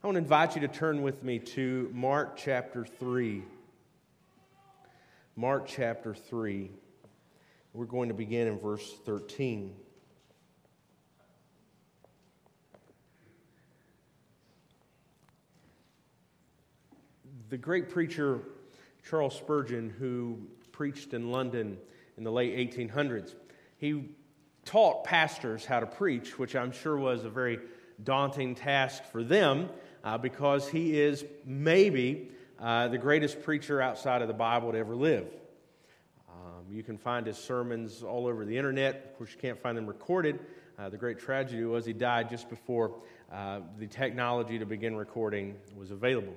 I want to invite you to turn with me to Mark chapter 3. Mark chapter 3. We're going to begin in verse 13. The great preacher Charles Spurgeon, who preached in London in the late 1800s, he taught pastors how to preach, which I'm sure was a very daunting task for them uh, because he is maybe uh, the greatest preacher outside of the Bible to ever live. Um, you can find his sermons all over the internet. Of course, you can't find them recorded. Uh, the great tragedy was he died just before uh, the technology to begin recording was available.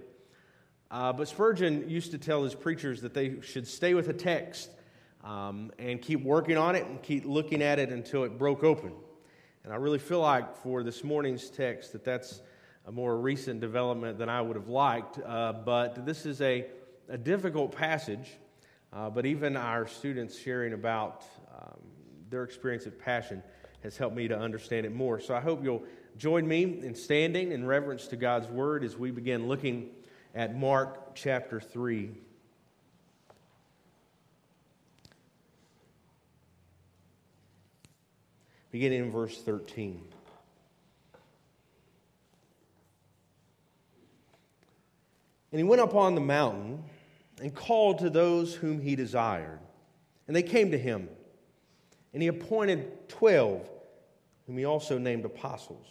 Uh, but Spurgeon used to tell his preachers that they should stay with a text um, and keep working on it and keep looking at it until it broke open. And I really feel like for this morning's text that that's a more recent development than I would have liked. Uh, but this is a, a difficult passage. Uh, but even our students sharing about um, their experience of passion has helped me to understand it more. So I hope you'll join me in standing in reverence to God's word as we begin looking at Mark chapter 3. Beginning in verse 13. And he went up on the mountain and called to those whom he desired. And they came to him. And he appointed twelve, whom he also named apostles,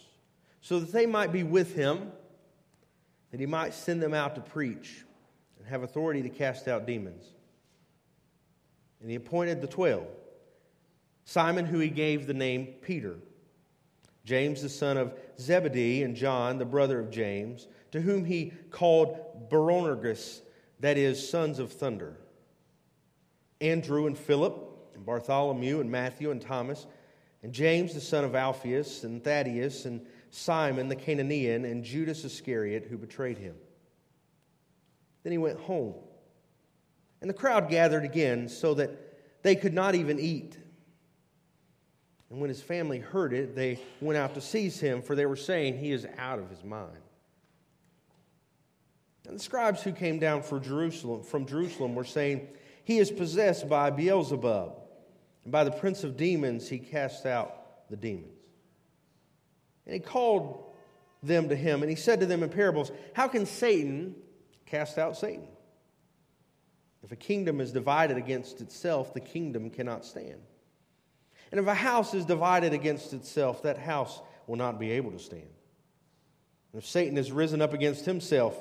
so that they might be with him, that he might send them out to preach and have authority to cast out demons. And he appointed the twelve Simon, who he gave the name Peter, James, the son of Zebedee, and John, the brother of James to whom he called Boanerges, that is, sons of thunder. Andrew and Philip, and Bartholomew and Matthew and Thomas, and James the son of Alphaeus, and Thaddeus, and Simon the Cananaean, and Judas Iscariot, who betrayed him. Then he went home. And the crowd gathered again so that they could not even eat. And when his family heard it, they went out to seize him, for they were saying, He is out of his mind. And the scribes who came down for Jerusalem, from Jerusalem were saying, He is possessed by Beelzebub, and by the prince of demons he cast out the demons. And he called them to him, and he said to them in parables, How can Satan cast out Satan? If a kingdom is divided against itself, the kingdom cannot stand. And if a house is divided against itself, that house will not be able to stand. And if Satan has risen up against himself,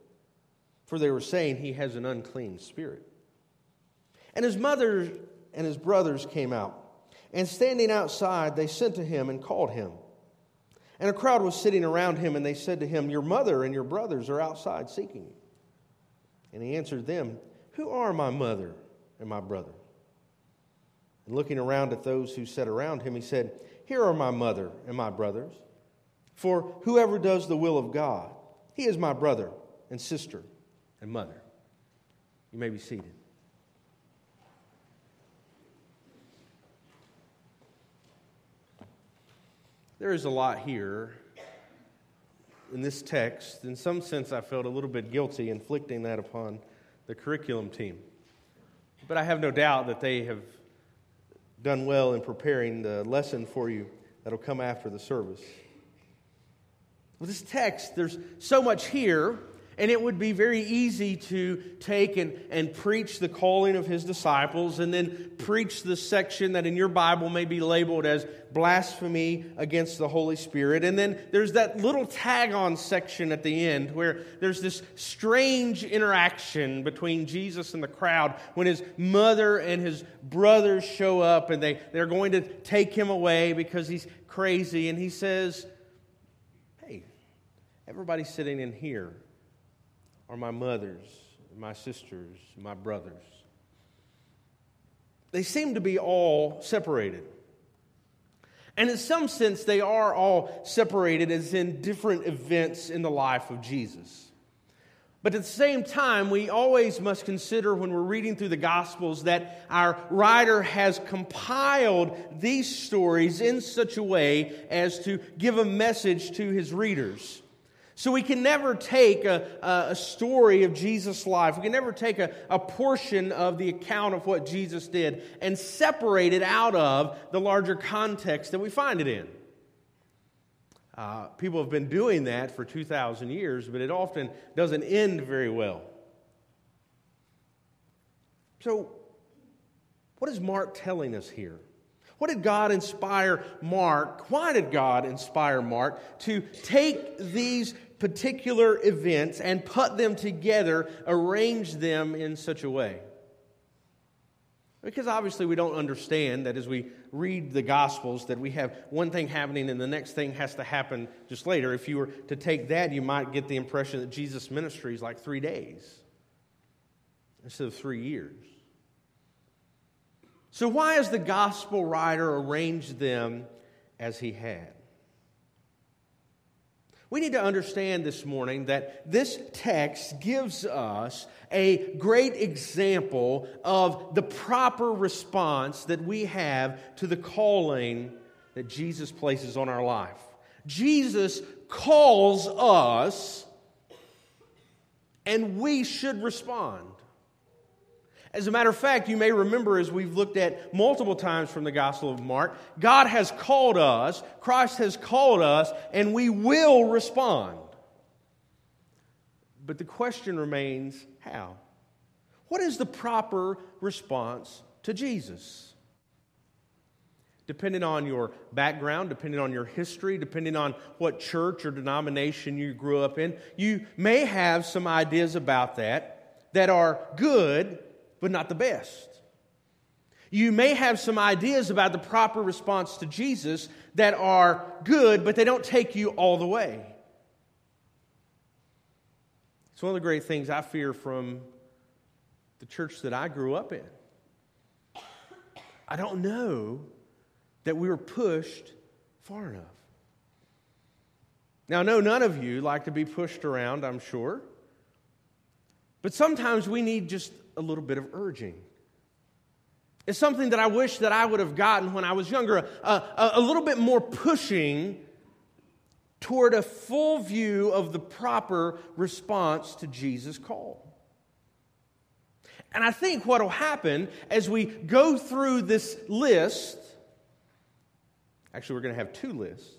for they were saying he has an unclean spirit. And his mother and his brothers came out, and standing outside, they sent to him and called him. And a crowd was sitting around him, and they said to him, Your mother and your brothers are outside seeking you. And he answered them, Who are my mother and my brother? And looking around at those who sat around him, he said, Here are my mother and my brothers. For whoever does the will of God, he is my brother and sister and mother. You may be seated. There is a lot here in this text. In some sense, I felt a little bit guilty inflicting that upon the curriculum team. But I have no doubt that they have done well in preparing the lesson for you that'll come after the service. With this text, there's so much here and it would be very easy to take and, and preach the calling of his disciples and then preach the section that in your Bible may be labeled as blasphemy against the Holy Spirit. And then there's that little tag on section at the end where there's this strange interaction between Jesus and the crowd when his mother and his brothers show up and they, they're going to take him away because he's crazy. And he says, Hey, everybody sitting in here are my mothers, my sisters, my brothers. They seem to be all separated. And in some sense, they are all separated as in different events in the life of Jesus. But at the same time, we always must consider when we're reading through the Gospels that our writer has compiled these stories in such a way as to give a message to his readers. So we can never take a, a story of Jesus' life, we can never take a, a portion of the account of what Jesus did and separate it out of the larger context that we find it in. Uh, people have been doing that for 2,000 years, but it often doesn't end very well. So, what is Mark telling us here? What did God inspire Mark? Why did God inspire Mark to take these particular events and put them together, arrange them in such a way? Because obviously we don't understand that as we read the Gospels that we have one thing happening and the next thing has to happen just later. If you were to take that, you might get the impression that Jesus' ministry is like three days instead of three years. So, why has the Gospel writer arranged them as he had? We need to understand this morning that this text gives us a great example of the proper response that we have to the calling that Jesus places on our life. Jesus calls us, and we should respond. As a matter of fact, you may remember as we've looked at multiple times from the Gospel of Mark, God has called us, Christ has called us, and we will respond. But the question remains how? What is the proper response to Jesus? Depending on your background, depending on your history, depending on what church or denomination you grew up in, you may have some ideas about that that are good but not the best. You may have some ideas about the proper response to Jesus that are good, but they don't take you all the way. It's one of the great things I fear from the church that I grew up in. I don't know that we were pushed far enough. Now, know none of you like to be pushed around, I'm sure. But sometimes we need just a little bit of urging. It's something that I wish that I would have gotten when I was younger, a, a, a little bit more pushing toward a full view of the proper response to Jesus' call. And I think what will happen as we go through this list, actually, we're going to have two lists.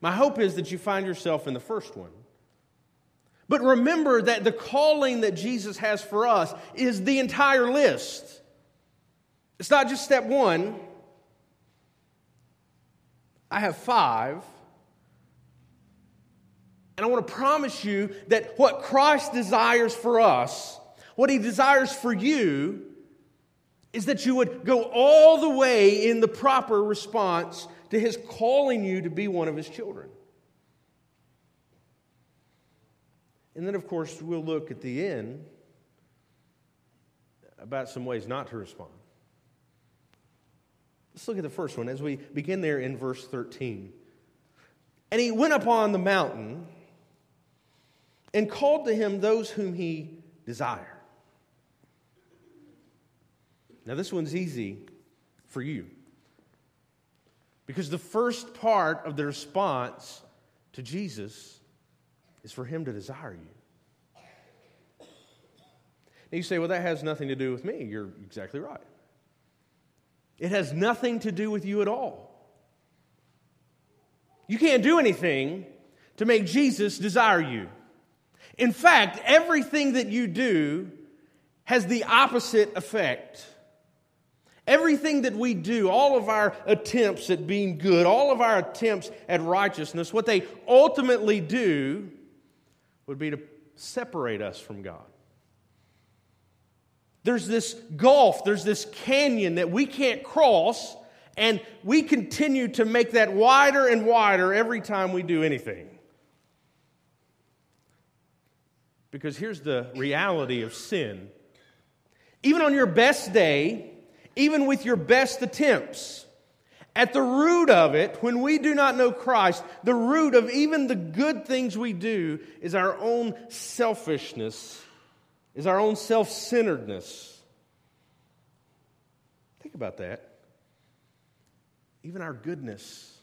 My hope is that you find yourself in the first one. But remember that the calling that Jesus has for us is the entire list. It's not just step one. I have five. And I want to promise you that what Christ desires for us, what he desires for you, is that you would go all the way in the proper response to his calling you to be one of his children. And then, of course, we'll look at the end about some ways not to respond. Let's look at the first one as we begin there in verse 13. And he went up on the mountain and called to him those whom he desired. Now, this one's easy for you because the first part of the response to Jesus is for Him to desire you. And you say, well, that has nothing to do with me. You're exactly right. It has nothing to do with you at all. You can't do anything to make Jesus desire you. In fact, everything that you do has the opposite effect. Everything that we do, all of our attempts at being good, all of our attempts at righteousness, what they ultimately do would be to separate us from God. There's this gulf, there's this canyon that we can't cross, and we continue to make that wider and wider every time we do anything. Because here's the reality of sin. Even on your best day, even with your best attempts, at the root of it, when we do not know Christ, the root of even the good things we do is our own selfishness, is our own self centeredness. Think about that. Even our goodness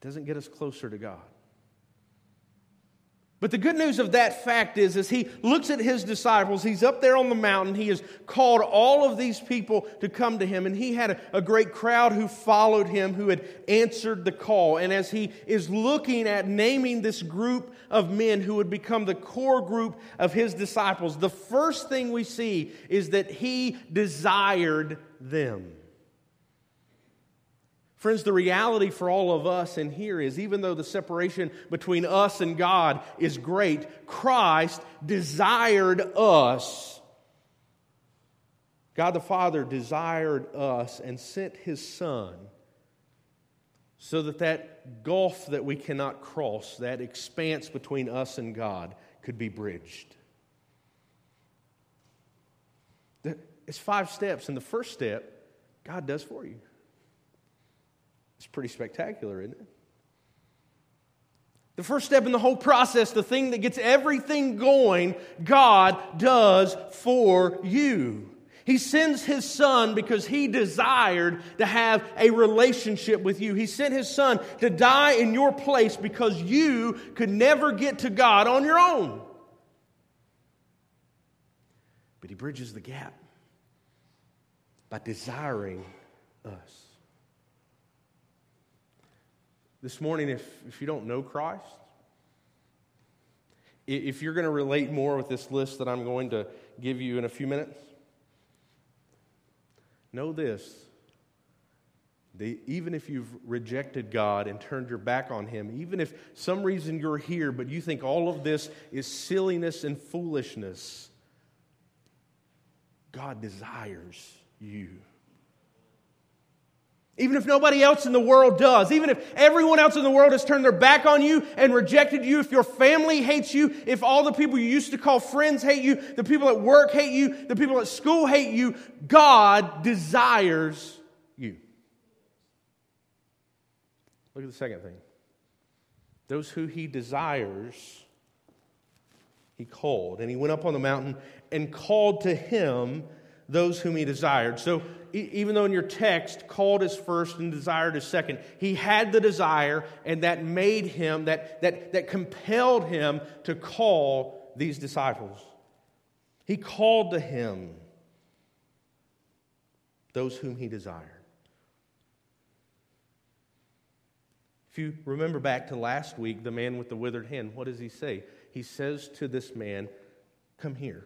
doesn't get us closer to God. But the good news of that fact is, as he looks at his disciples, he's up there on the mountain. He has called all of these people to come to him, and he had a, a, great crowd who followed him, who had answered the call. And as he is looking at naming this group of men who would become the core group of his disciples, the first thing we see is that he desired them. Friends, the reality for all of us in here is even though the separation between us and God is great, Christ desired us. God the Father desired us and sent his Son so that that gulf that we cannot cross, that expanse between us and God, could be bridged. It's five steps, and the first step, God does for you. It's pretty spectacular, isn't it? The first step in the whole process, the thing that gets everything going, God does for you. He sends his son because he desired to have a relationship with you. He sent his son to die in your place because you could never get to God on your own. But he bridges the gap by desiring us. This morning, if, if you don't know Christ, if you're going to relate more with this list that I'm going to give you in a few minutes, know this. even if you've rejected God and turned your back on Him, even if some reason you're here, but you think all of this is silliness and foolishness, God desires you. Even if nobody else in the world does, even if everyone else in the world has turned their back on you and rejected you, if your family hates you, if all the people you used to call friends hate you, the people at work hate you, the people at school hate you, God desires you. Look at the second thing. Those who he desires, he called. And he went up on the mountain and called to him those whom he desired. So even though in your text, called is first and desired is second, he had the desire, and that made him, that, that, that compelled him to call these disciples. He called to him those whom he desired. If you remember back to last week, the man with the withered hand, what does he say? He says to this man, Come here.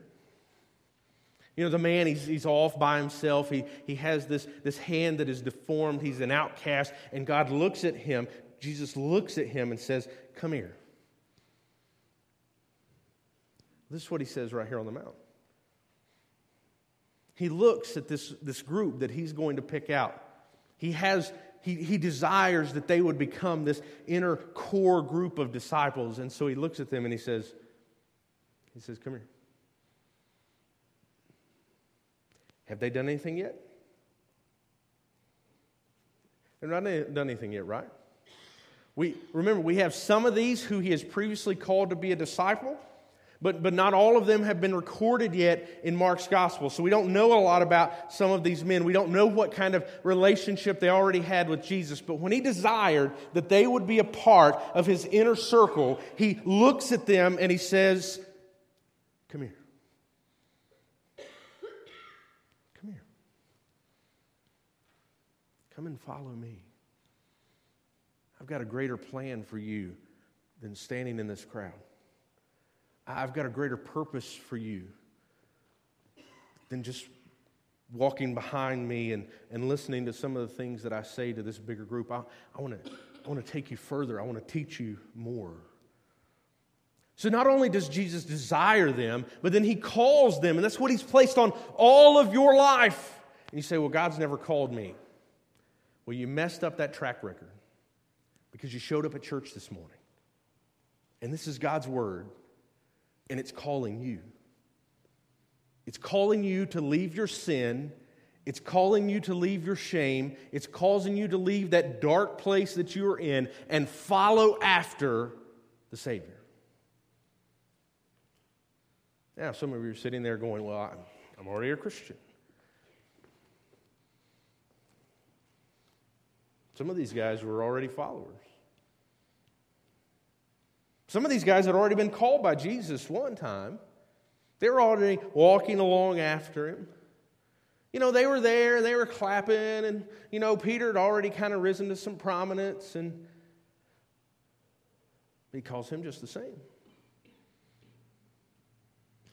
You know, the man, he's, he's off by himself. He, he has this, this hand that is deformed. He's an outcast. And God looks at him. Jesus looks at him and says, Come here. This is what he says right here on the mount. He looks at this, this group that he's going to pick out. He has he, he desires that they would become this inner core group of disciples. And so he looks at them and he says, he says, Come here. Have they done anything yet? They've not done anything yet, right? We, remember, we have some of these who he has previously called to be a disciple, but, but not all of them have been recorded yet in Mark's gospel. So we don't know a lot about some of these men. We don't know what kind of relationship they already had with Jesus. But when he desired that they would be a part of his inner circle, he looks at them and he says, Come here. Come and follow me. I've got a greater plan for you than standing in this crowd. I've got a greater purpose for you than just walking behind me and, and listening to some of the things that I say to this bigger group. I, I want to I want to take you further. I want to teach you more. So not only does Jesus desire them, but then he calls them, and that's what he's placed on all of your life. And you say, Well, God's never called me. Well, you messed up that track record because you showed up at church this morning. And this is God's word. and it's calling you. It's calling you to leave your sin. It's calling you to leave your shame. It's causing you to leave that dark place that you are in and follow after the Savior. Now, some of you are sitting there going, Well, I'm already a Christian. Some of these guys were already followers. Some of these guys had already been called by Jesus one time. They were already walking along after him. You know, they were there and they were clapping, and, you know, Peter had already kind of risen to some prominence, and he calls him just the same.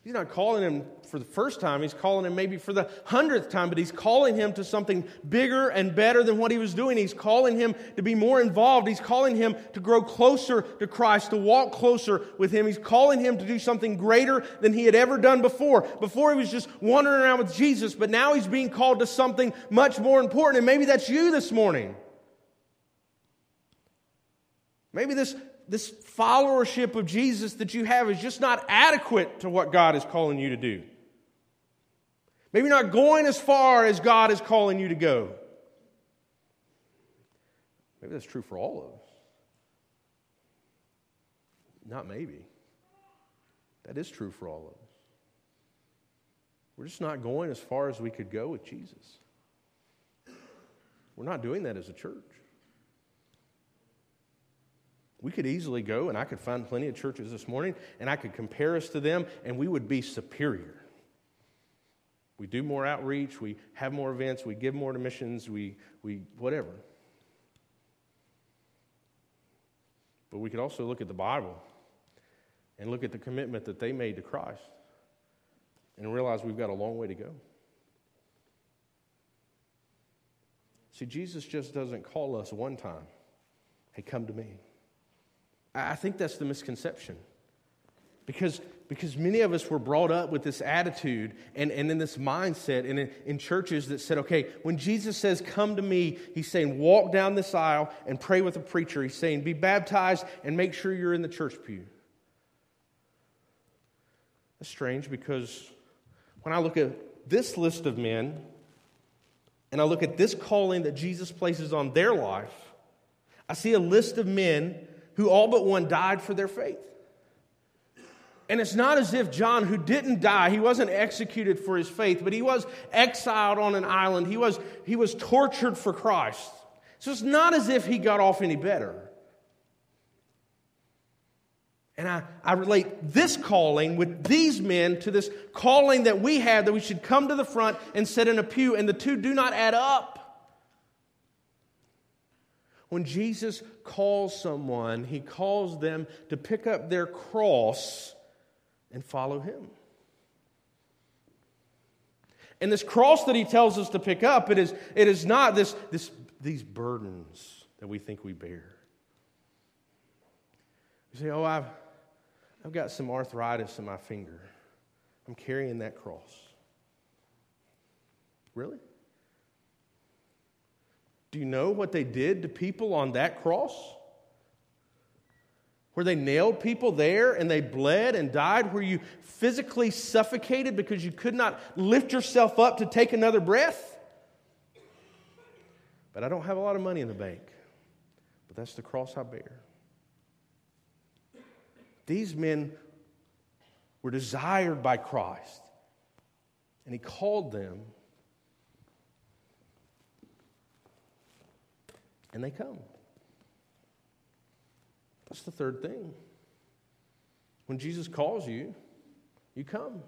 He's not calling him for the first time, he's calling him maybe for the hundredth time, but he's calling him to something bigger and better than what he was doing. He's calling him to be more involved. He's calling him to grow closer to Christ, to walk closer with him. He's calling him to do something greater than he had ever done before. Before he was just wandering around with Jesus, but now he's being called to something much more important. And maybe that's you this morning. Maybe this this followership of Jesus that you have is just not adequate to what God is calling you to do. Maybe not going as far as God is calling you to go. Maybe that's true for all of us. Not maybe. That is true for all of us. We're just not going as far as we could go with Jesus. We're not doing that as a church. We could easily go, and I could find plenty of churches this morning, and I could compare us to them, and we would be superior. We do more outreach, we have more events, we give more to missions, we, we whatever. But we could also look at the Bible and look at the commitment that they made to Christ and realize we've got a long way to go. See, Jesus just doesn't call us one time, hey, come to me. I think that's the misconception. Because, because many of us were brought up with this attitude and, and in this mindset and in, in churches that said, okay, when Jesus says, come to me, he's saying, walk down this aisle and pray with a preacher. He's saying, be baptized and make sure you're in the church pew. That's strange because when I look at this list of men and I look at this calling that Jesus places on their life, I see a list of men who all but one died for their faith. And it's not as if John, who didn't die, he wasn't executed for his faith, but he was exiled on an island. He was, he was tortured for Christ. So it's not as if he got off any better. And I, I relate this calling with these men to this calling that we have that we should come to the front and sit in a pew, and the two do not add up. When Jesus calls someone, he calls them to pick up their cross and follow him. And this cross that he tells us to pick up, it is, it is not this, this, these burdens that we think we bear. You say, Oh, I've, I've got some arthritis in my finger. I'm carrying that cross. Really? Do you know what they did to people on that cross? Where they nailed people there and they bled and died, where you physically suffocated because you could not lift yourself up to take another breath? But I don't have a lot of money in the bank. But that's the cross I bear. These men were desired by Christ, and He called them And they come. That's the third thing. When Jesus calls you, you come.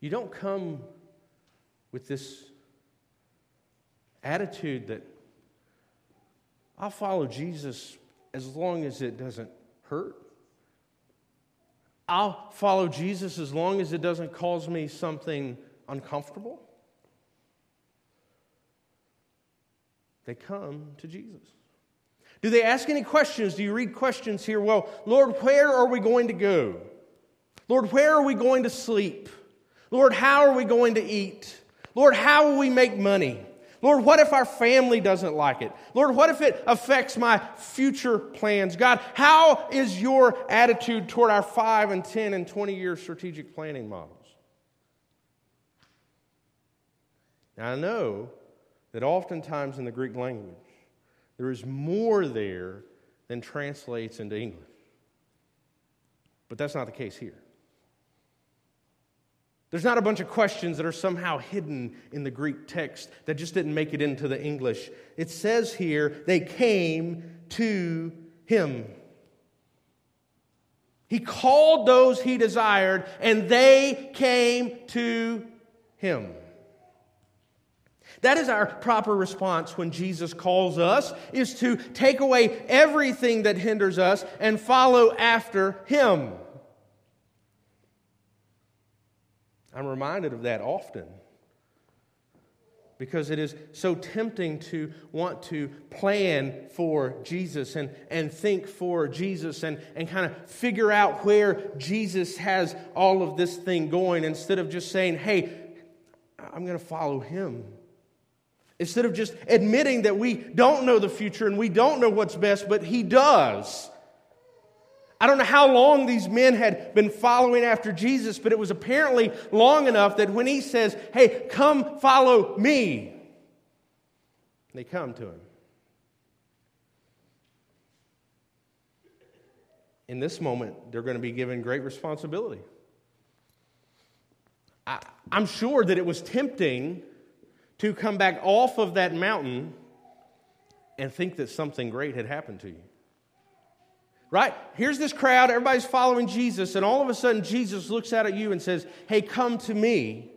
You don't come with this attitude that I'll follow Jesus as long as it doesn't hurt. I'll follow Jesus as long as it doesn't cause me something uncomfortable. They come to Jesus. Do they ask any questions? Do you read questions here? Well, Lord, where are we going to go? Lord, where are we going to sleep? Lord, how are we going to eat? Lord, how will we make money? Lord, what if our family doesn't like it? Lord, what if it affects my future plans? God, how is your attitude toward our 5 and 10 and 20 year strategic planning models? Now, I know that oftentimes in the Greek language, there is more there than translates into English. But that's not the case here. There's not a bunch of questions that are somehow hidden in the Greek text that just didn't make it into the English. It says here, they came to him. He called those he desired, and they came to him. That is our proper response when Jesus calls us is to take away everything that hinders us and follow after him. I'm reminded of that often because it is so tempting to want to plan for Jesus and, and think for Jesus and, and kind of figure out where Jesus has all of this thing going instead of just saying, hey, I'm going to follow him. Instead of just admitting that we don't know the future and we don't know what's best, but he does. I don't know how long these men had been following after Jesus, but it was apparently long enough that when he says, Hey, come follow me, they come to him. In this moment, they're going to be given great responsibility. I, am sure that it was tempting to come back off of that mountain and think that something great had happened to you. Right? Here's this crowd, everybody's following Jesus, and all of a sudden Jesus looks out at you and says, Hey, come to me.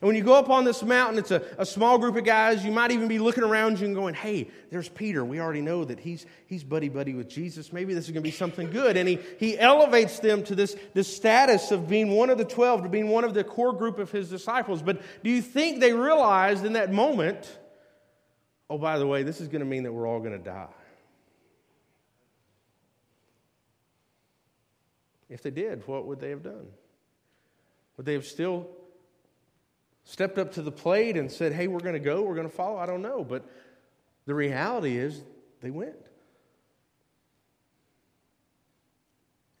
And when you go up on this mountain, it's a, a small group of guys. You might even be looking around you and going, Hey, there's Peter. We already know that he's, he's buddy buddy with Jesus. Maybe this is going to be something good. And he, he elevates them to this, this status of being one of the 12, to being one of the core group of his disciples. But do you think they realized in that moment, oh, by the way, this is going to mean that we're all going to die? If they did, what would they have done? Would they have still stepped up to the plate and said, hey, we're going to go, we're going to follow? I don't know. But the reality is, they went.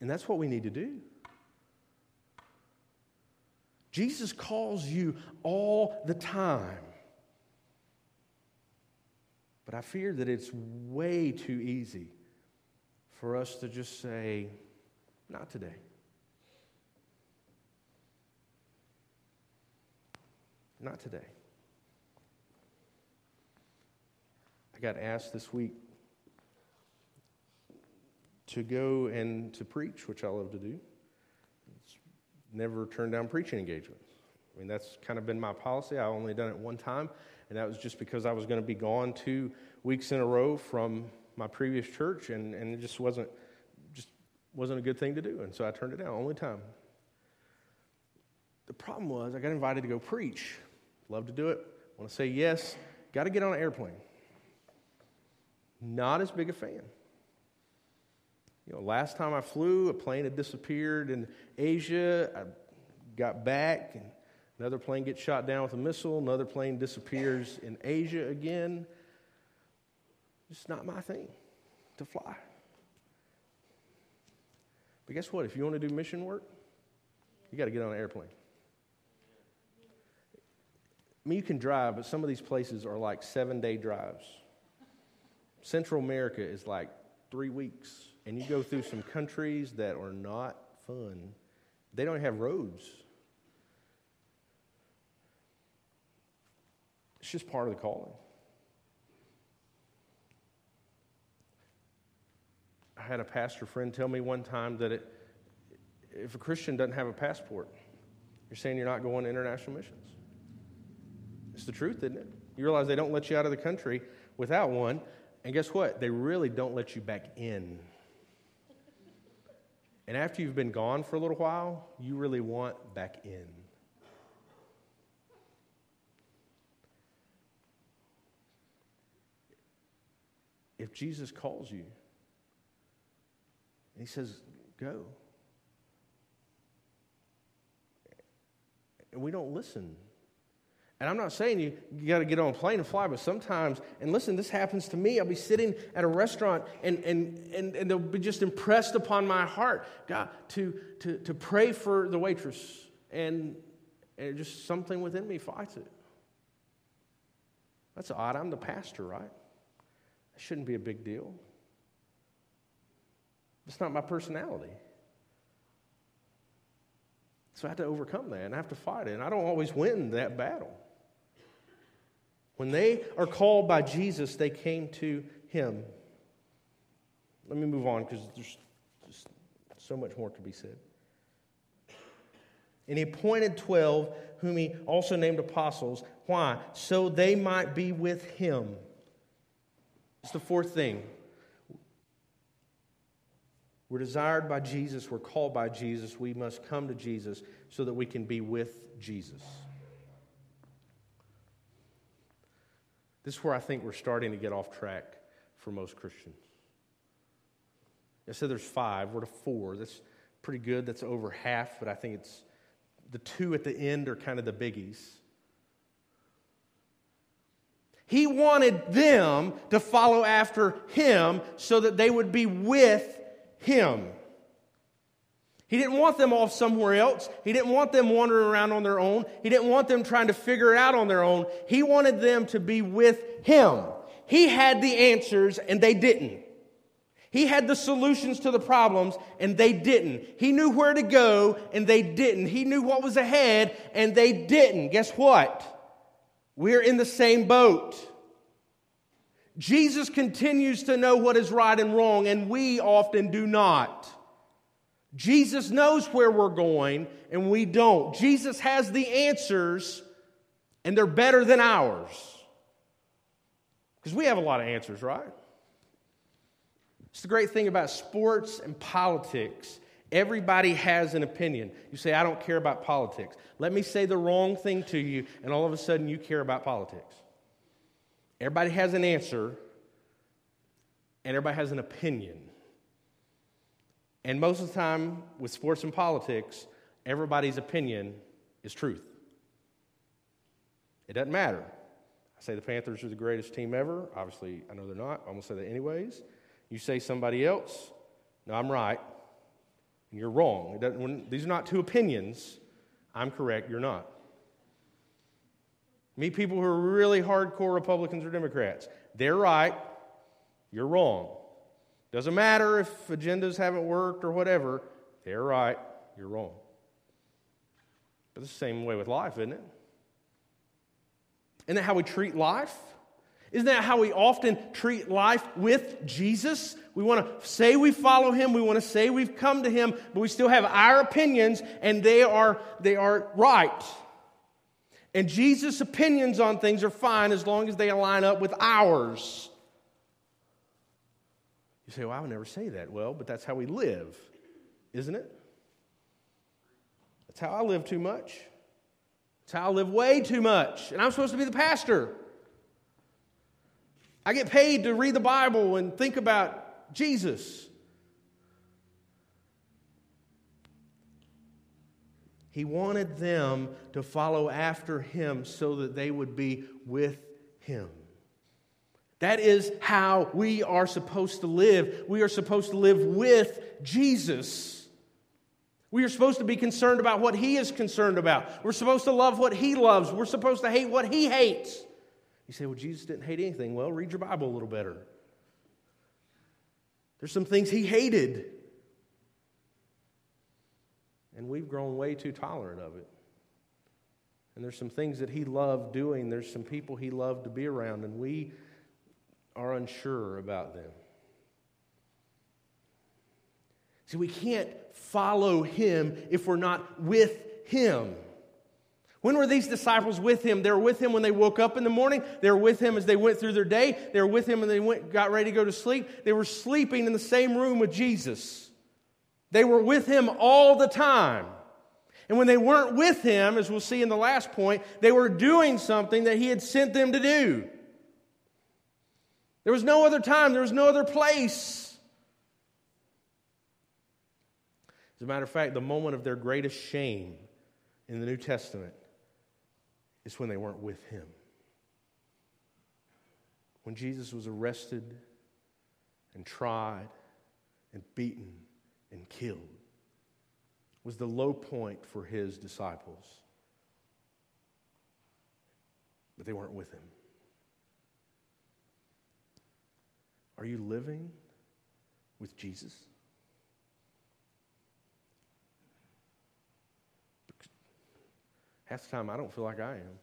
And that's what we need to do. Jesus calls you all the time. But I fear that it's way too easy for us to just say, not today. Not today. I got asked this week to go and to preach, which I love to do. It's never turned down preaching engagements. I mean, that's kind of been my policy. I've only done it one time, and that was just because I was going to be gone two weeks in a row from my previous church, and, and it just wasn't just wasn't a good thing to do, and so I turned it down, only time. The problem was I got invited to go preach. Love to do it. Want to say yes. Got to get on an airplane. Not as big a fan. You know, last time I flew, a plane had disappeared in Asia. I got back, and another plane gets shot down with a missile. Another plane disappears in Asia again. It's not my thing to fly. But guess what? If you want to do mission work, you got to get on an airplane. I mean, you can drive, but some of these places are like seven day drives. Central America is like three weeks, and you go through some countries that are not fun. They don't have roads. It's just part of the calling. I had a pastor friend tell me one time that it, if a Christian doesn't have a passport, you're saying you're not going to international missions. It's the truth, isn't it? You realize they don't let you out of the country without one, and guess what? They really don't let you back in. And after you've been gone for a little while, you really want back in. If Jesus calls you, and he says, Go. And we don't listen. And I'm not saying you, you got to get on a plane and fly, but sometimes, and listen, this happens to me. I'll be sitting at a restaurant and, and, and, and they'll be just impressed upon my heart, God, to, to, to pray for the waitress. And, and just something within me fights it. That's odd. I'm the pastor, right? It shouldn't be a big deal. It's not my personality. So I have to overcome that and I have to fight it. And I don't always win that battle. When they are called by Jesus, they came to him. Let me move on because there's just so much more to be said. And he appointed 12, whom he also named apostles. Why? So they might be with him. It's the fourth thing. We're desired by Jesus, we're called by Jesus, we must come to Jesus so that we can be with Jesus. This is where I think we're starting to get off track for most Christians. I said there's five, we're to four. That's pretty good. That's over half, but I think it's the two at the end are kind of the biggies. He wanted them to follow after him so that they would be with him. He didn't want them off somewhere else. He didn't want them wandering around on their own. He didn't want them trying to figure it out on their own. He wanted them to be with him. He had the answers and they didn't. He had the solutions to the problems and they didn't. He knew where to go and they didn't. He knew what was ahead and they didn't. Guess what? We're in the same boat. Jesus continues to know what is right and wrong, and we often do not. Jesus knows where we're going, and we don't. Jesus has the answers, and they're better than ours. Because we have a lot of answers, right? It's the great thing about sports and politics. Everybody has an opinion. You say, I don't care about politics. Let me say the wrong thing to you, and all of a sudden you care about politics. Everybody has an answer, and everybody has an opinion. And most of the time, with sports and politics, everybody's opinion is truth. It doesn't matter. I say the Panthers are the greatest team ever. Obviously, I know they're not. I'm going to say that anyways. You say somebody else, no, I'm right. And you're wrong. When, these are not two opinions. I'm correct, you're not. Meet people who are really hardcore Republicans or Democrats. They're right, you're wrong. Doesn't matter if agendas haven't worked or whatever, they're right, you're wrong. But it's the same way with life, isn't it? Isn't that how we treat life? Isn't that how we often treat life with Jesus? We want to say we follow him, we want to say we've come to him, but we still have our opinions and they are they are right. And Jesus' opinions on things are fine as long as they line up with ours. You say, well, I would never say that. Well, but that's how we live, isn't it? That's how I live too much. That's how I live way too much. And I'm supposed to be the pastor. I get paid to read the Bible and think about Jesus. He wanted them to follow after him so that they would be with him. That is how we are supposed to live. We are supposed to live with Jesus. We are supposed to be concerned about what he is concerned about. We're supposed to love what he loves. We're supposed to hate what he hates. You say, well, Jesus didn't hate anything. Well, read your Bible a little better. There's some things he hated. And we've grown way too tolerant of it. And there's some things that he loved doing. There's some people he loved to be around, and we are unsure about them. See, we can't follow him if we're not with him. When were these disciples with him? They were with him when they woke up in the morning. They were with him as they went through their day. They were with him when they went, got ready to go to sleep. They were sleeping in the same room with Jesus. They were with him all the time. And when they weren't with him, as we'll see in the last point, they were doing something that he had sent them to do. There was no other time, there was no other place. As a matter of fact, the moment of their greatest shame in the New Testament is when they weren't with him. When Jesus was arrested and tried and beaten and killed was the low point for his disciples. But they weren't with him. Are you living with Jesus? Half the time, I don't feel like I am.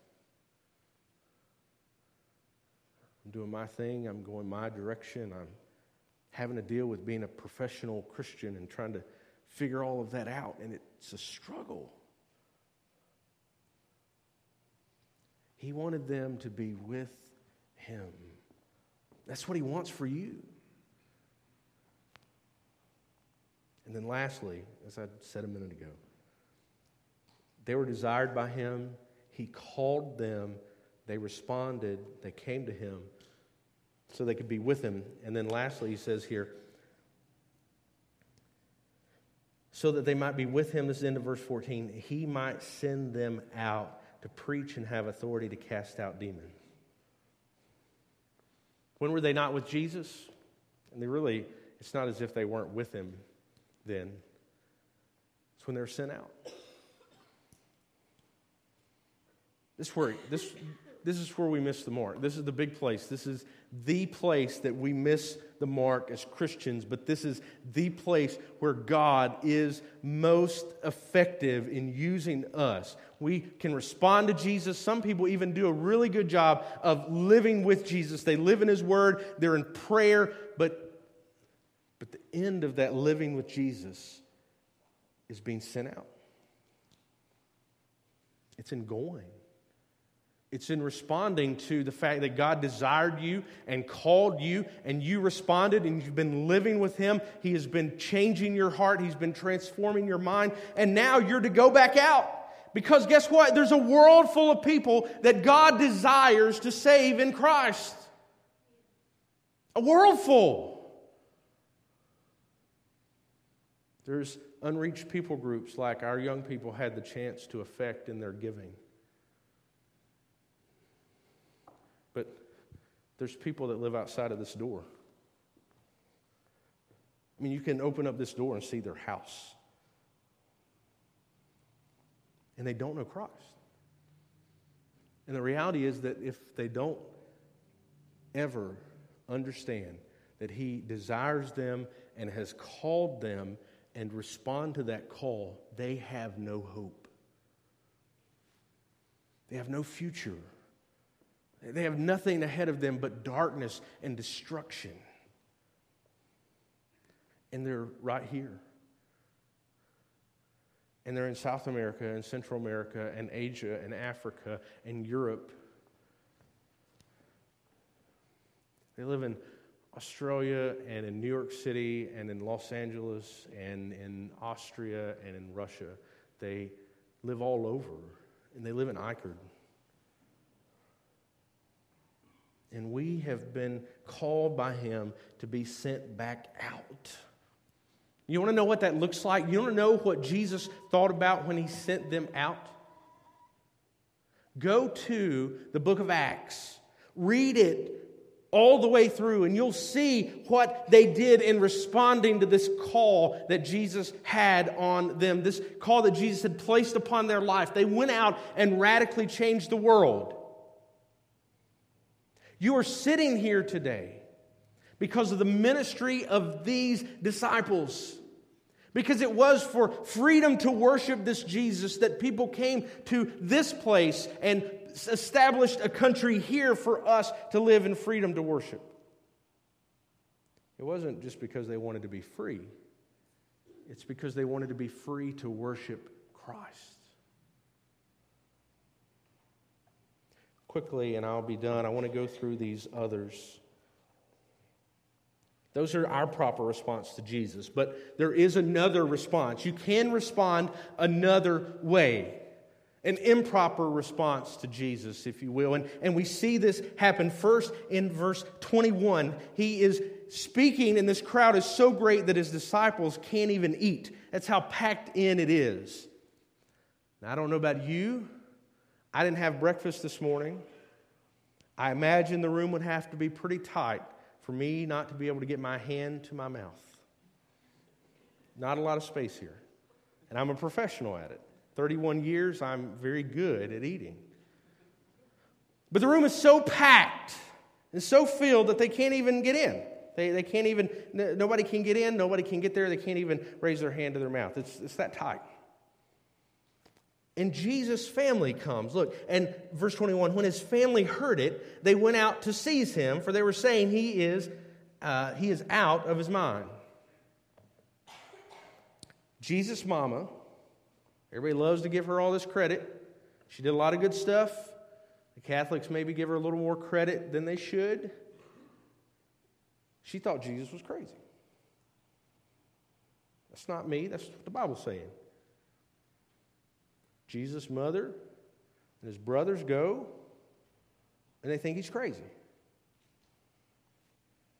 I'm doing my thing, I'm going my direction, I'm having to deal with being a professional Christian and trying to figure all of that out, and it's a struggle. He wanted them to be with Him. That's what He wants for you. And then, lastly, as I said a minute ago, they were desired by him. He called them. They responded. They came to him so they could be with him. And then lastly, he says here, so that they might be with him. This is the end of verse 14. He might send them out to preach and have authority to cast out demons. When were they not with Jesus? And they really, it's not as if they weren't with him then. It's when they were sent out. This is where, this, this is where we miss the mark. This is the big place. This is the place that we miss the mark as Christians, but this is the place where God is most effective in using us. We can respond to Jesus. Some people even do a really good job of living with Jesus. They live in His Word, they're in prayer, but, but the end of that living with Jesus is being sent out. It's in going. It's in responding to the fact that God desired you and called you, and you responded, and you've been living with Him. He has been changing your heart, He's been transforming your mind, and now you're to go back out. Because guess what? There's a world full of people that God desires to save in Christ. A world full. There's unreached people groups like our young people had the chance to affect in their giving. There's people that live outside of this door. I mean, you can open up this door and see their house. And they don't know Christ. And the reality is that if they don't ever understand that He desires them and has called them and respond to that call, they have no hope. They have no future. They have nothing ahead of them but darkness and destruction. And they're right here. And they're in South America and Central America and Asia and Africa and Europe. They live in Australia and in New York City and in Los Angeles and in Austria and in Russia. They live all over. And they live in Eichard. And we have been called by Him to be sent back out. You want to know what that looks like? You want to know what Jesus thought about when He sent them out? Go to the book of Acts, read it all the way through, and you'll see what they did in responding to this call that Jesus had on them, this call that Jesus had placed upon their life. They went out and radically changed the world. You are sitting here today because of the ministry of these disciples. Because it was for freedom to worship this Jesus that people came to this place and established a country here for us to live in freedom to worship. It wasn't just because they wanted to be free, it's because they wanted to be free to worship Christ. Quickly and I'll be done. I want to go through these others. Those are our proper response to Jesus. But there is another response. You can respond another way, an improper response to Jesus, if you will. And, and we see this happen first in verse 21. He is speaking, and this crowd is so great that his disciples can't even eat. That's how packed in it is. Now, I don't know about you, I didn't have breakfast this morning. I imagine the room would have to be pretty tight for me not to be able to get my hand to my mouth. Not a lot of space here. And I'm a professional at it. 31 years, I'm very good at eating. But the room is so packed and so filled that they can't even get in. They, they can't even, nobody can get in, nobody can get there, they can't even raise their hand to their mouth. It's, it's that tight. And Jesus' family comes. Look, and verse 21 when his family heard it, they went out to seize him, for they were saying he is, uh, he is out of his mind. Jesus' mama, everybody loves to give her all this credit. She did a lot of good stuff. The Catholics maybe give her a little more credit than they should. She thought Jesus was crazy. That's not me, that's what the Bible's saying. Jesus' mother and his brothers go, and they think he's crazy.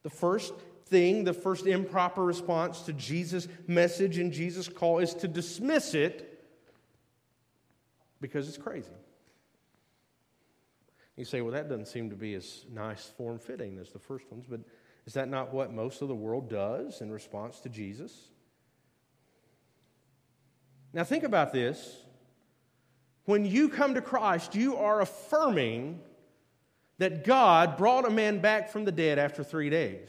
The first thing, the first improper response to Jesus' message and Jesus' call is to dismiss it because it's crazy. You say, well, that doesn't seem to be as nice, form fitting as the first ones, but is that not what most of the world does in response to Jesus? Now, think about this. When you come to Christ, you are affirming that God brought a man back from the dead after three days.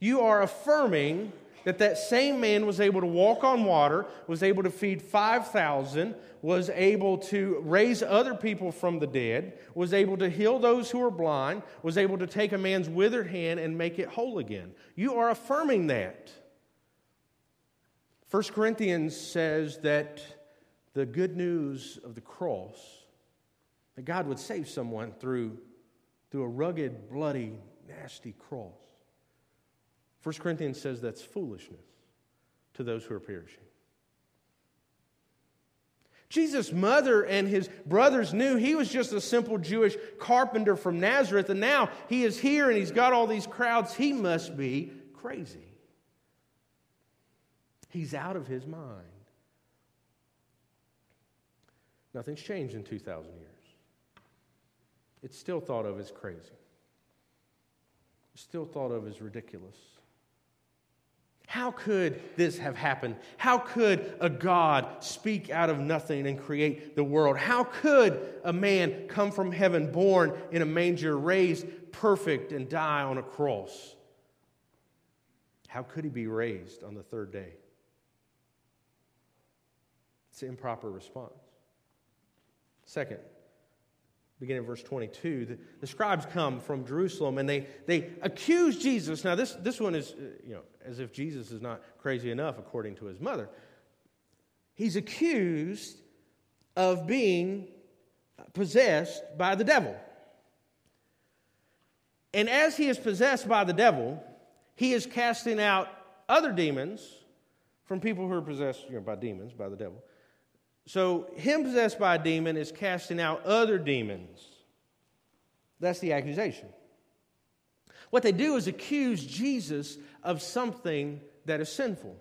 You are affirming that that same man was able to walk on water, was able to feed 5,000, was able to raise other people from the dead, was able to heal those who are blind, was able to take a man's withered hand and make it whole again. You are affirming that. 1 Corinthians says that the good news of the cross, that God would save someone through, through a rugged, bloody, nasty cross. 1 Corinthians says that's foolishness to those who are perishing. Jesus' mother and his brothers knew he was just a simple Jewish carpenter from Nazareth, and now he is here and he's got all these crowds. He must be crazy. He's out of his mind. Nothing's changed in 2,000 years. It's still thought of as crazy, it's still thought of as ridiculous. How could this have happened? How could a God speak out of nothing and create the world? How could a man come from heaven, born in a manger, raised perfect, and die on a cross? How could he be raised on the third day? It's an improper response. Second, beginning in verse 22, the, the, scribes come from Jerusalem and they, they accuse Jesus. Now, this, this one is, uh, you know, as if Jesus is not crazy enough according to his mother. He's accused of being possessed by the devil. And as he is possessed by the devil, he is casting out other demons from people who are possessed you know, by demons, by the devil. So, him possessed by a demon is casting out other demons. That's the accusation. What they do is accuse Jesus of something that is sinful.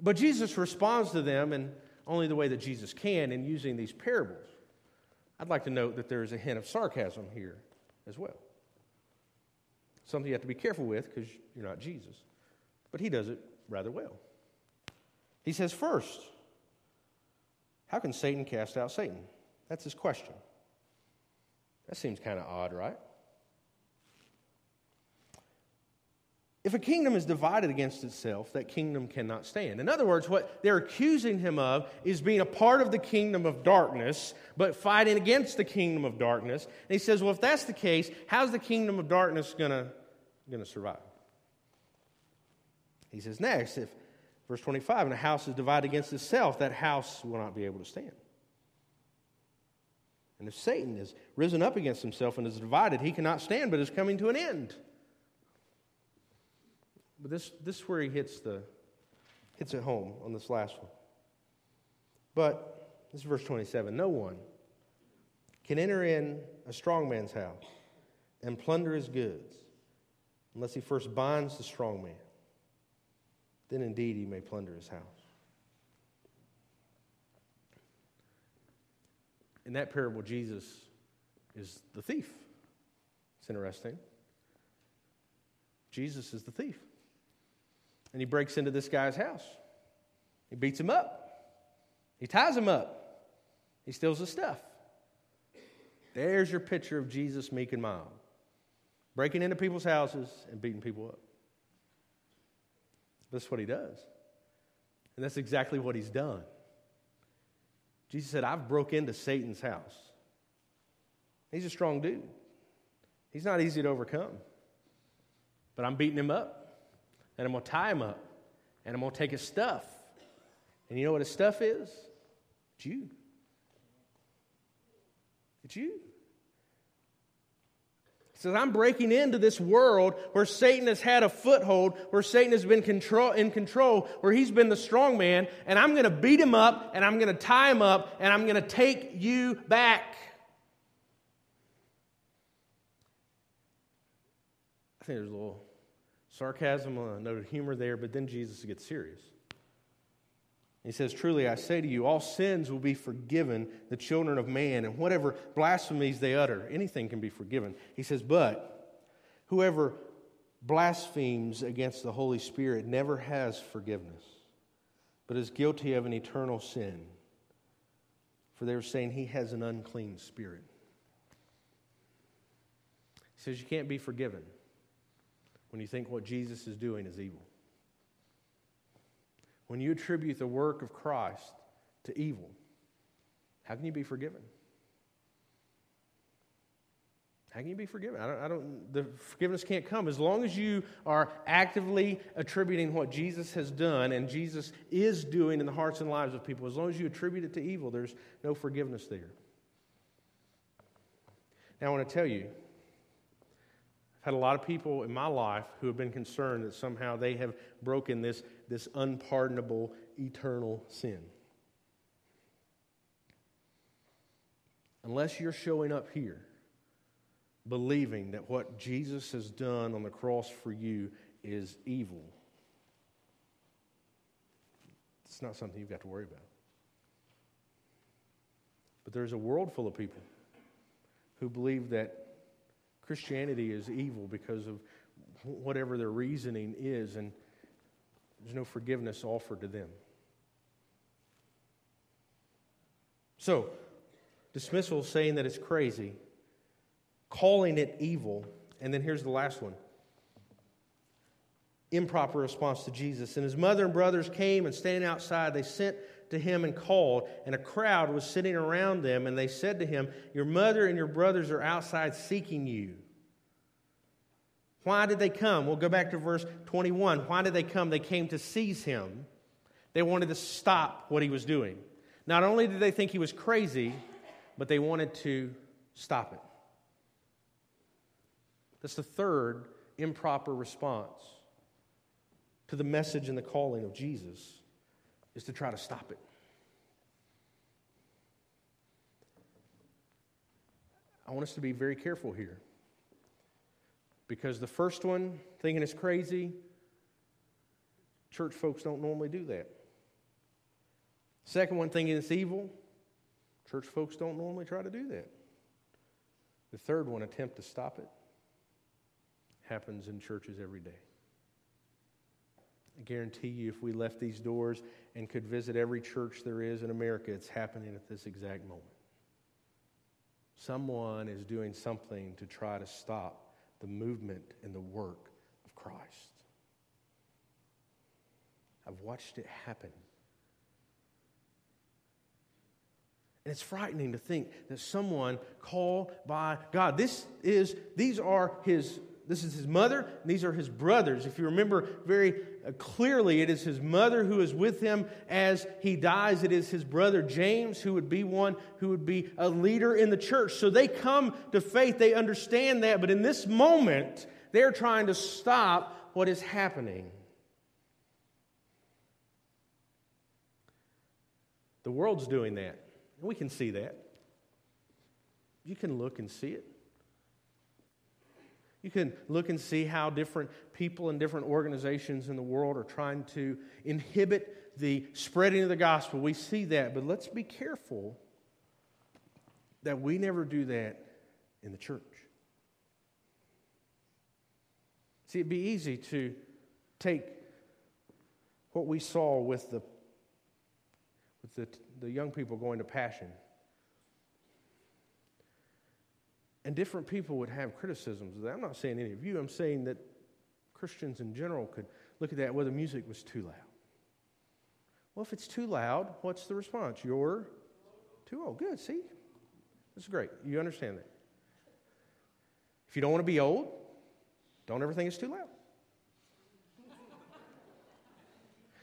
But Jesus responds to them in only the way that Jesus can in using these parables. I'd like to note that there is a hint of sarcasm here as well. Something you have to be careful with because you're not Jesus. But he does it rather well. He says, first, how can Satan cast out Satan? That's his question. That seems kind of odd, right? If a kingdom is divided against itself, that kingdom cannot stand. In other words, what they're accusing him of is being a part of the kingdom of darkness, but fighting against the kingdom of darkness. And he says, Well, if that's the case, how's the kingdom of darkness going to survive? He says, Next, if Verse 25, and a house is divided against itself, that house will not be able to stand. And if Satan is risen up against himself and is divided, he cannot stand, but is coming to an end. But this, this is where he hits, the, hits it home on this last one. But, this is verse 27 no one can enter in a strong man's house and plunder his goods unless he first binds the strong man then indeed he may plunder his house. in that parable, Jesus is the thief. It's interesting. Jesus is the thief. And he breaks into this guy's house. He beats him up. He ties him up. He steals his stuff. There's your picture of Jesus meek and mild. Breaking into people's houses and beating people up. That's what he does. And that's exactly what he's done. Jesus said, I've broke into Satan's house. He's a strong dude. He's not easy to overcome. But I'm beating him up, and I'm going to tie him up, and I'm going to take his stuff. And you know what his stuff is? It's you. It's you. Says, I'm breaking into this world where Satan has had a foothold, where Satan has been control, in control, where he's been the strong man, and I'm going to beat him up, and I'm going to tie him up, and I'm going to take you back. I think there's a little sarcasm, a note of humor there, but then Jesus gets serious. He says, Truly I say to you, all sins will be forgiven the children of man, and whatever blasphemies they utter, anything can be forgiven. He says, But whoever blasphemes against the Holy Spirit never has forgiveness, but is guilty of an eternal sin. For they were saying he has an unclean spirit. He says, You can't be forgiven when you think what Jesus is doing is evil. When you attribute the work of Christ to evil, how can you be forgiven? How can you be forgiven? I don't, I don't, the forgiveness can't come. As long as you are actively attributing what Jesus has done and Jesus is doing in the hearts and lives of people, as long as you attribute it to evil, there's no forgiveness there. Now, I want to tell you, had a lot of people in my life who have been concerned that somehow they have broken this, this unpardonable eternal sin. Unless you're showing up here believing that what Jesus has done on the cross for you is evil, it's not something you've got to worry about. But there's a world full of people who believe that Christianity is evil because of whatever their reasoning is, and there's no forgiveness offered to them. So, dismissal saying that it's crazy, calling it evil, and then here's the last one improper response to Jesus. And his mother and brothers came and standing outside, they sent to him and called, and a crowd was sitting around them, and they said to him, Your mother and your brothers are outside seeking you. Why did they come? We'll go back to verse 21. Why did they come? They came to seize him. They wanted to stop what he was doing. Not only did they think he was crazy, but they wanted to stop it. That's the third improper response to the message and the calling of Jesus is to try to stop it. I want us to be very careful here. Because the first one, thinking it's crazy, church folks don't normally do that. Second one, thinking it's evil, church folks don't normally try to do that. The third one, attempt to stop it, happens in churches every day. I guarantee you, if we left these doors and could visit every church there is in America, it's happening at this exact moment. Someone is doing something to try to stop the movement and the work of Christ. I've watched it happen. And it's frightening to think that someone called by God, this is, these are his this is his mother, these are his brothers. If you remember very uh, clearly, it is his mother who is with him as he dies. It is his brother James who would be one who would be a leader in the church. So they come to faith, they understand that, but in this moment, they're trying to stop what is happening. The world's doing that. We can see that. You can look and see it. You can look and see how different people and different organizations in the world are trying to inhibit the spreading of the gospel. We see that, but let's be careful that we never do that in the church. See, it'd be easy to take what we saw with the, with the, the young people going to Passion. And different people would have criticisms of that. I'm not saying any of you, I'm saying that Christians in general could look at that, the music was too loud. Well, if it's too loud, what's the response? You're too old. Good, see? This is great. You understand that. If you don't want to be old, don't ever think it's too loud.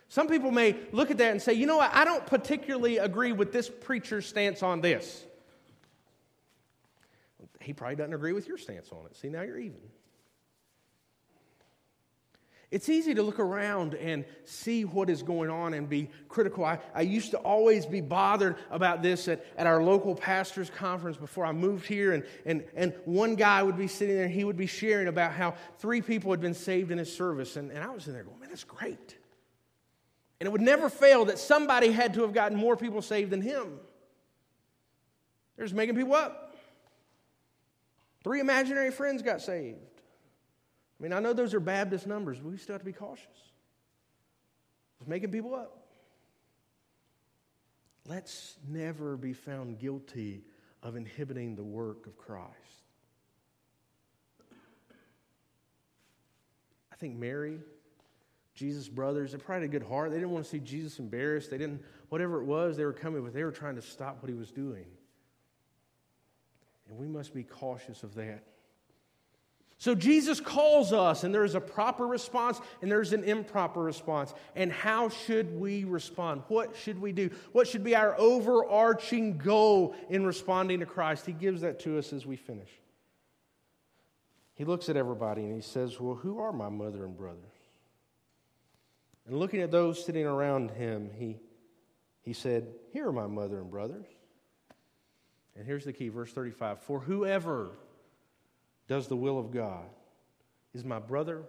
Some people may look at that and say, you know what, I don't particularly agree with this preacher's stance on this. He probably doesn't agree with your stance on it. See, now you're even. It's easy to look around and see what is going on and be critical. I, I used to always be bothered about this at, at our local pastor's conference before I moved here. And, and, and one guy would be sitting there and he would be sharing about how three people had been saved in his service. And, and I was in there going, man, that's great. And it would never fail that somebody had to have gotten more people saved than him. They're just making people up. Three imaginary friends got saved. I mean, I know those are Baptist numbers, but we still have to be cautious. It's making people up. Let's never be found guilty of inhibiting the work of Christ. I think Mary, Jesus' brothers, they probably had a good heart. They didn't want to see Jesus embarrassed. They didn't, whatever it was they were coming with, they were trying to stop what he was doing. And we must be cautious of that. So Jesus calls us, and there's a proper response and there's an improper response. And how should we respond? What should we do? What should be our overarching goal in responding to Christ? He gives that to us as we finish. He looks at everybody and he says, Well, who are my mother and brothers? And looking at those sitting around him, he, he said, Here are my mother and brothers. And here's the key, verse 35 For whoever does the will of God is my brother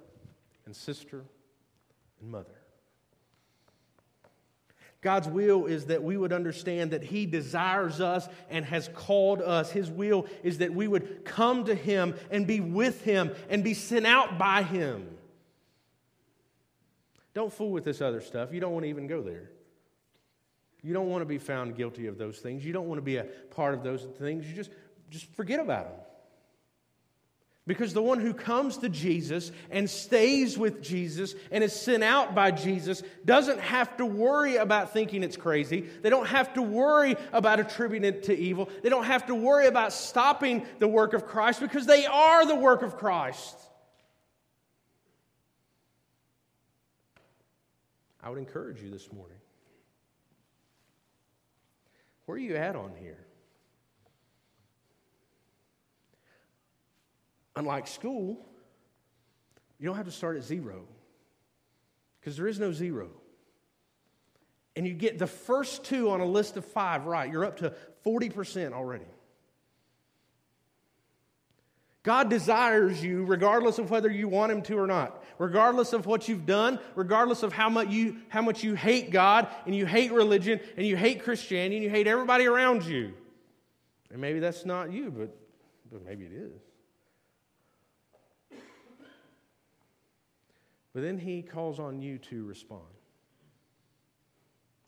and sister and mother. God's will is that we would understand that He desires us and has called us. His will is that we would come to Him and be with Him and be sent out by Him. Don't fool with this other stuff. You don't want to even go there. You don't want to be found guilty of those things. You don't want to be a part of those things. You just, just forget about them. Because the one who comes to Jesus and stays with Jesus and is sent out by Jesus doesn't have to worry about thinking it's crazy. They don't have to worry about attributing it to evil. They don't have to worry about stopping the work of Christ because they are the work of Christ. I would encourage you this morning. Where are you at on here? Unlike school, you don't have to start at zero because there is no zero. And you get the first two on a list of five right, you're up to 40% already. God desires you regardless of whether you want Him to or not, regardless of what you've done, regardless of how much you, how much you hate God and you hate religion and you hate Christianity and you hate everybody around you. And maybe that's not you, but, but maybe it is. But then he calls on you to respond.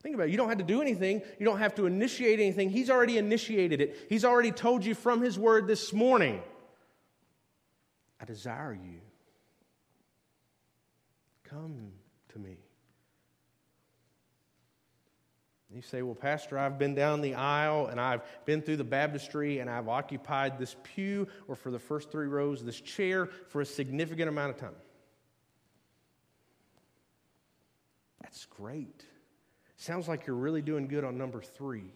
Think about it. You don't have to do anything. You don't have to initiate anything. He's already initiated it. He's already told you from his word this morning I desire you. Come to me. You say, Well, Pastor, I've been down the aisle and I've been through the baptistry and I've occupied this pew or for the first three rows, this chair for a significant amount of time. That's great. Sounds like you're really doing good on number three.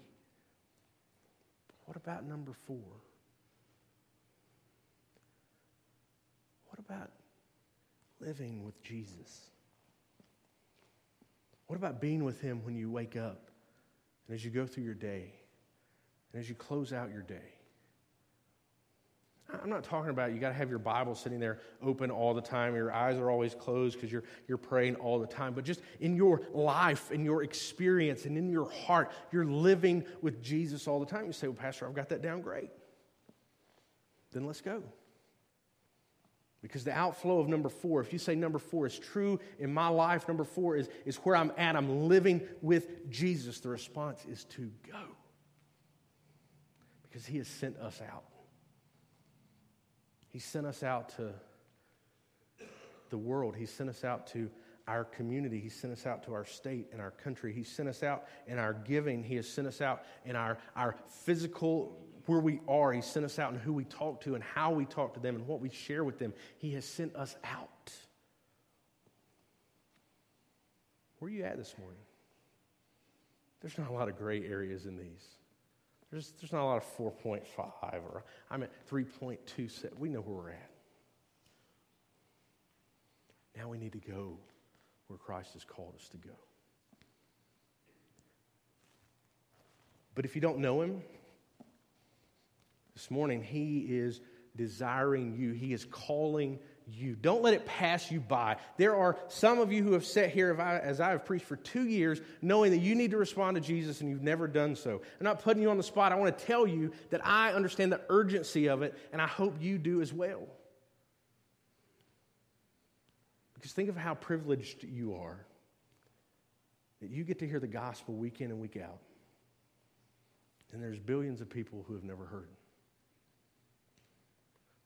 What about number four? About living with Jesus? What about being with Him when you wake up and as you go through your day and as you close out your day? I'm not talking about you got to have your Bible sitting there open all the time. Your eyes are always closed because you're, you're praying all the time. But just in your life, in your experience, and in your heart, you're living with Jesus all the time. You say, Well, Pastor, I've got that down great. Then let's go. Because the outflow of number four, if you say number four is true in my life, number four is, is where I'm at, I'm living with Jesus, the response is to go. Because he has sent us out. He sent us out to the world. He sent us out to our community. He sent us out to our state and our country. He sent us out in our giving. He has sent us out in our, our physical, where we are. He sent us out and who we talk to and how we talk to them and what we share with them. He has sent us out. Where are you at this morning? There's not a lot of gray areas in these. There's, there's not a lot of 4.5 or I'm at 3.27. We know where we're at. Now we need to go where Christ has called us to go. But if you don't know him, this morning he is desiring you, he is calling you. Don't let it pass you by. There are some of you who have sat here as I have preached for two years, knowing that you need to respond to Jesus and you've never done so. I'm not putting you on the spot. I want to tell you that I understand the urgency of it, and I hope you do as well. Because think of how privileged you are that you get to hear the gospel week in and week out. And there's billions of people who have never heard.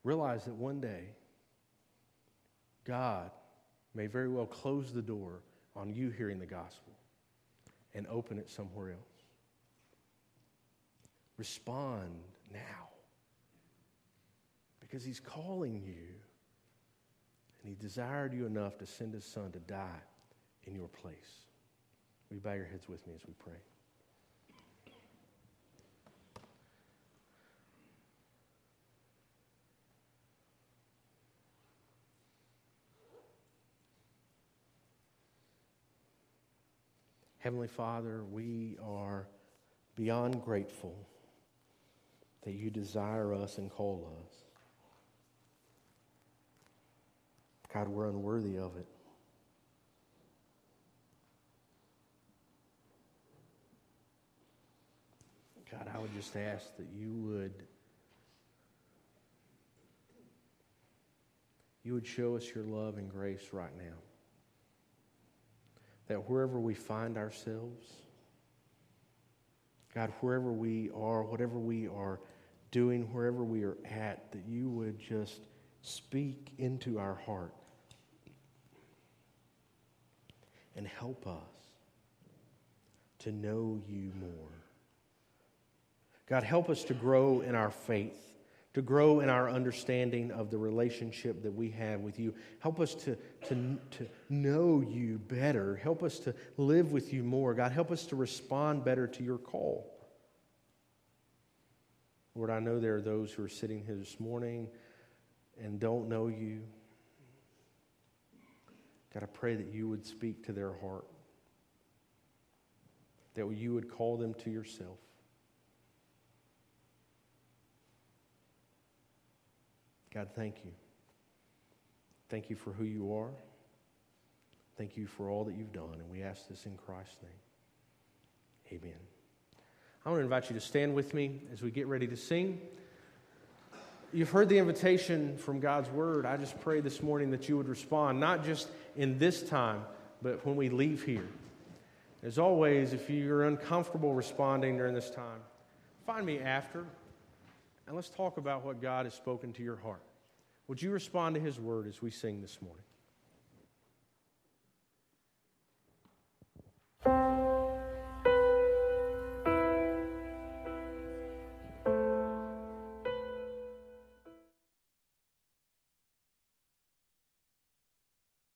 Realize that one day, God may very well close the door on you hearing the gospel and open it somewhere else. Respond now because He's calling you and He desired you enough to send His Son to die in your place. Will you bow your heads with me as we pray? Heavenly Father, we are beyond grateful that you desire us and call us. God, we're unworthy of it. God, I would just ask that you would you would show us your love and grace right now that wherever we find ourselves, God, wherever we are, whatever we are doing, wherever we are at, that you would just speak into our heart and help us to know you more. God, help us to grow in our faith to grow in our understanding of the relationship that we have with you. Help us to, to, to know you better. Help us to live with you more. God, help us to respond better to your call. Lord, I know there are those who are sitting here this morning and don't know you. God, I pray that you would speak to their heart, that you would call them to yourself. God, thank you. Thank you for who you are. Thank you for all that you've done. And we ask this in Christ's name. Amen. I want to invite you to stand with me as we get ready to sing. You've heard the invitation from God's word. I just pray this morning that you would respond, not just in this time, but when we leave here. As always, if you're uncomfortable responding during this time, find me after. And let's talk about what God has spoken to your heart. Would you respond to his word as we sing this morning?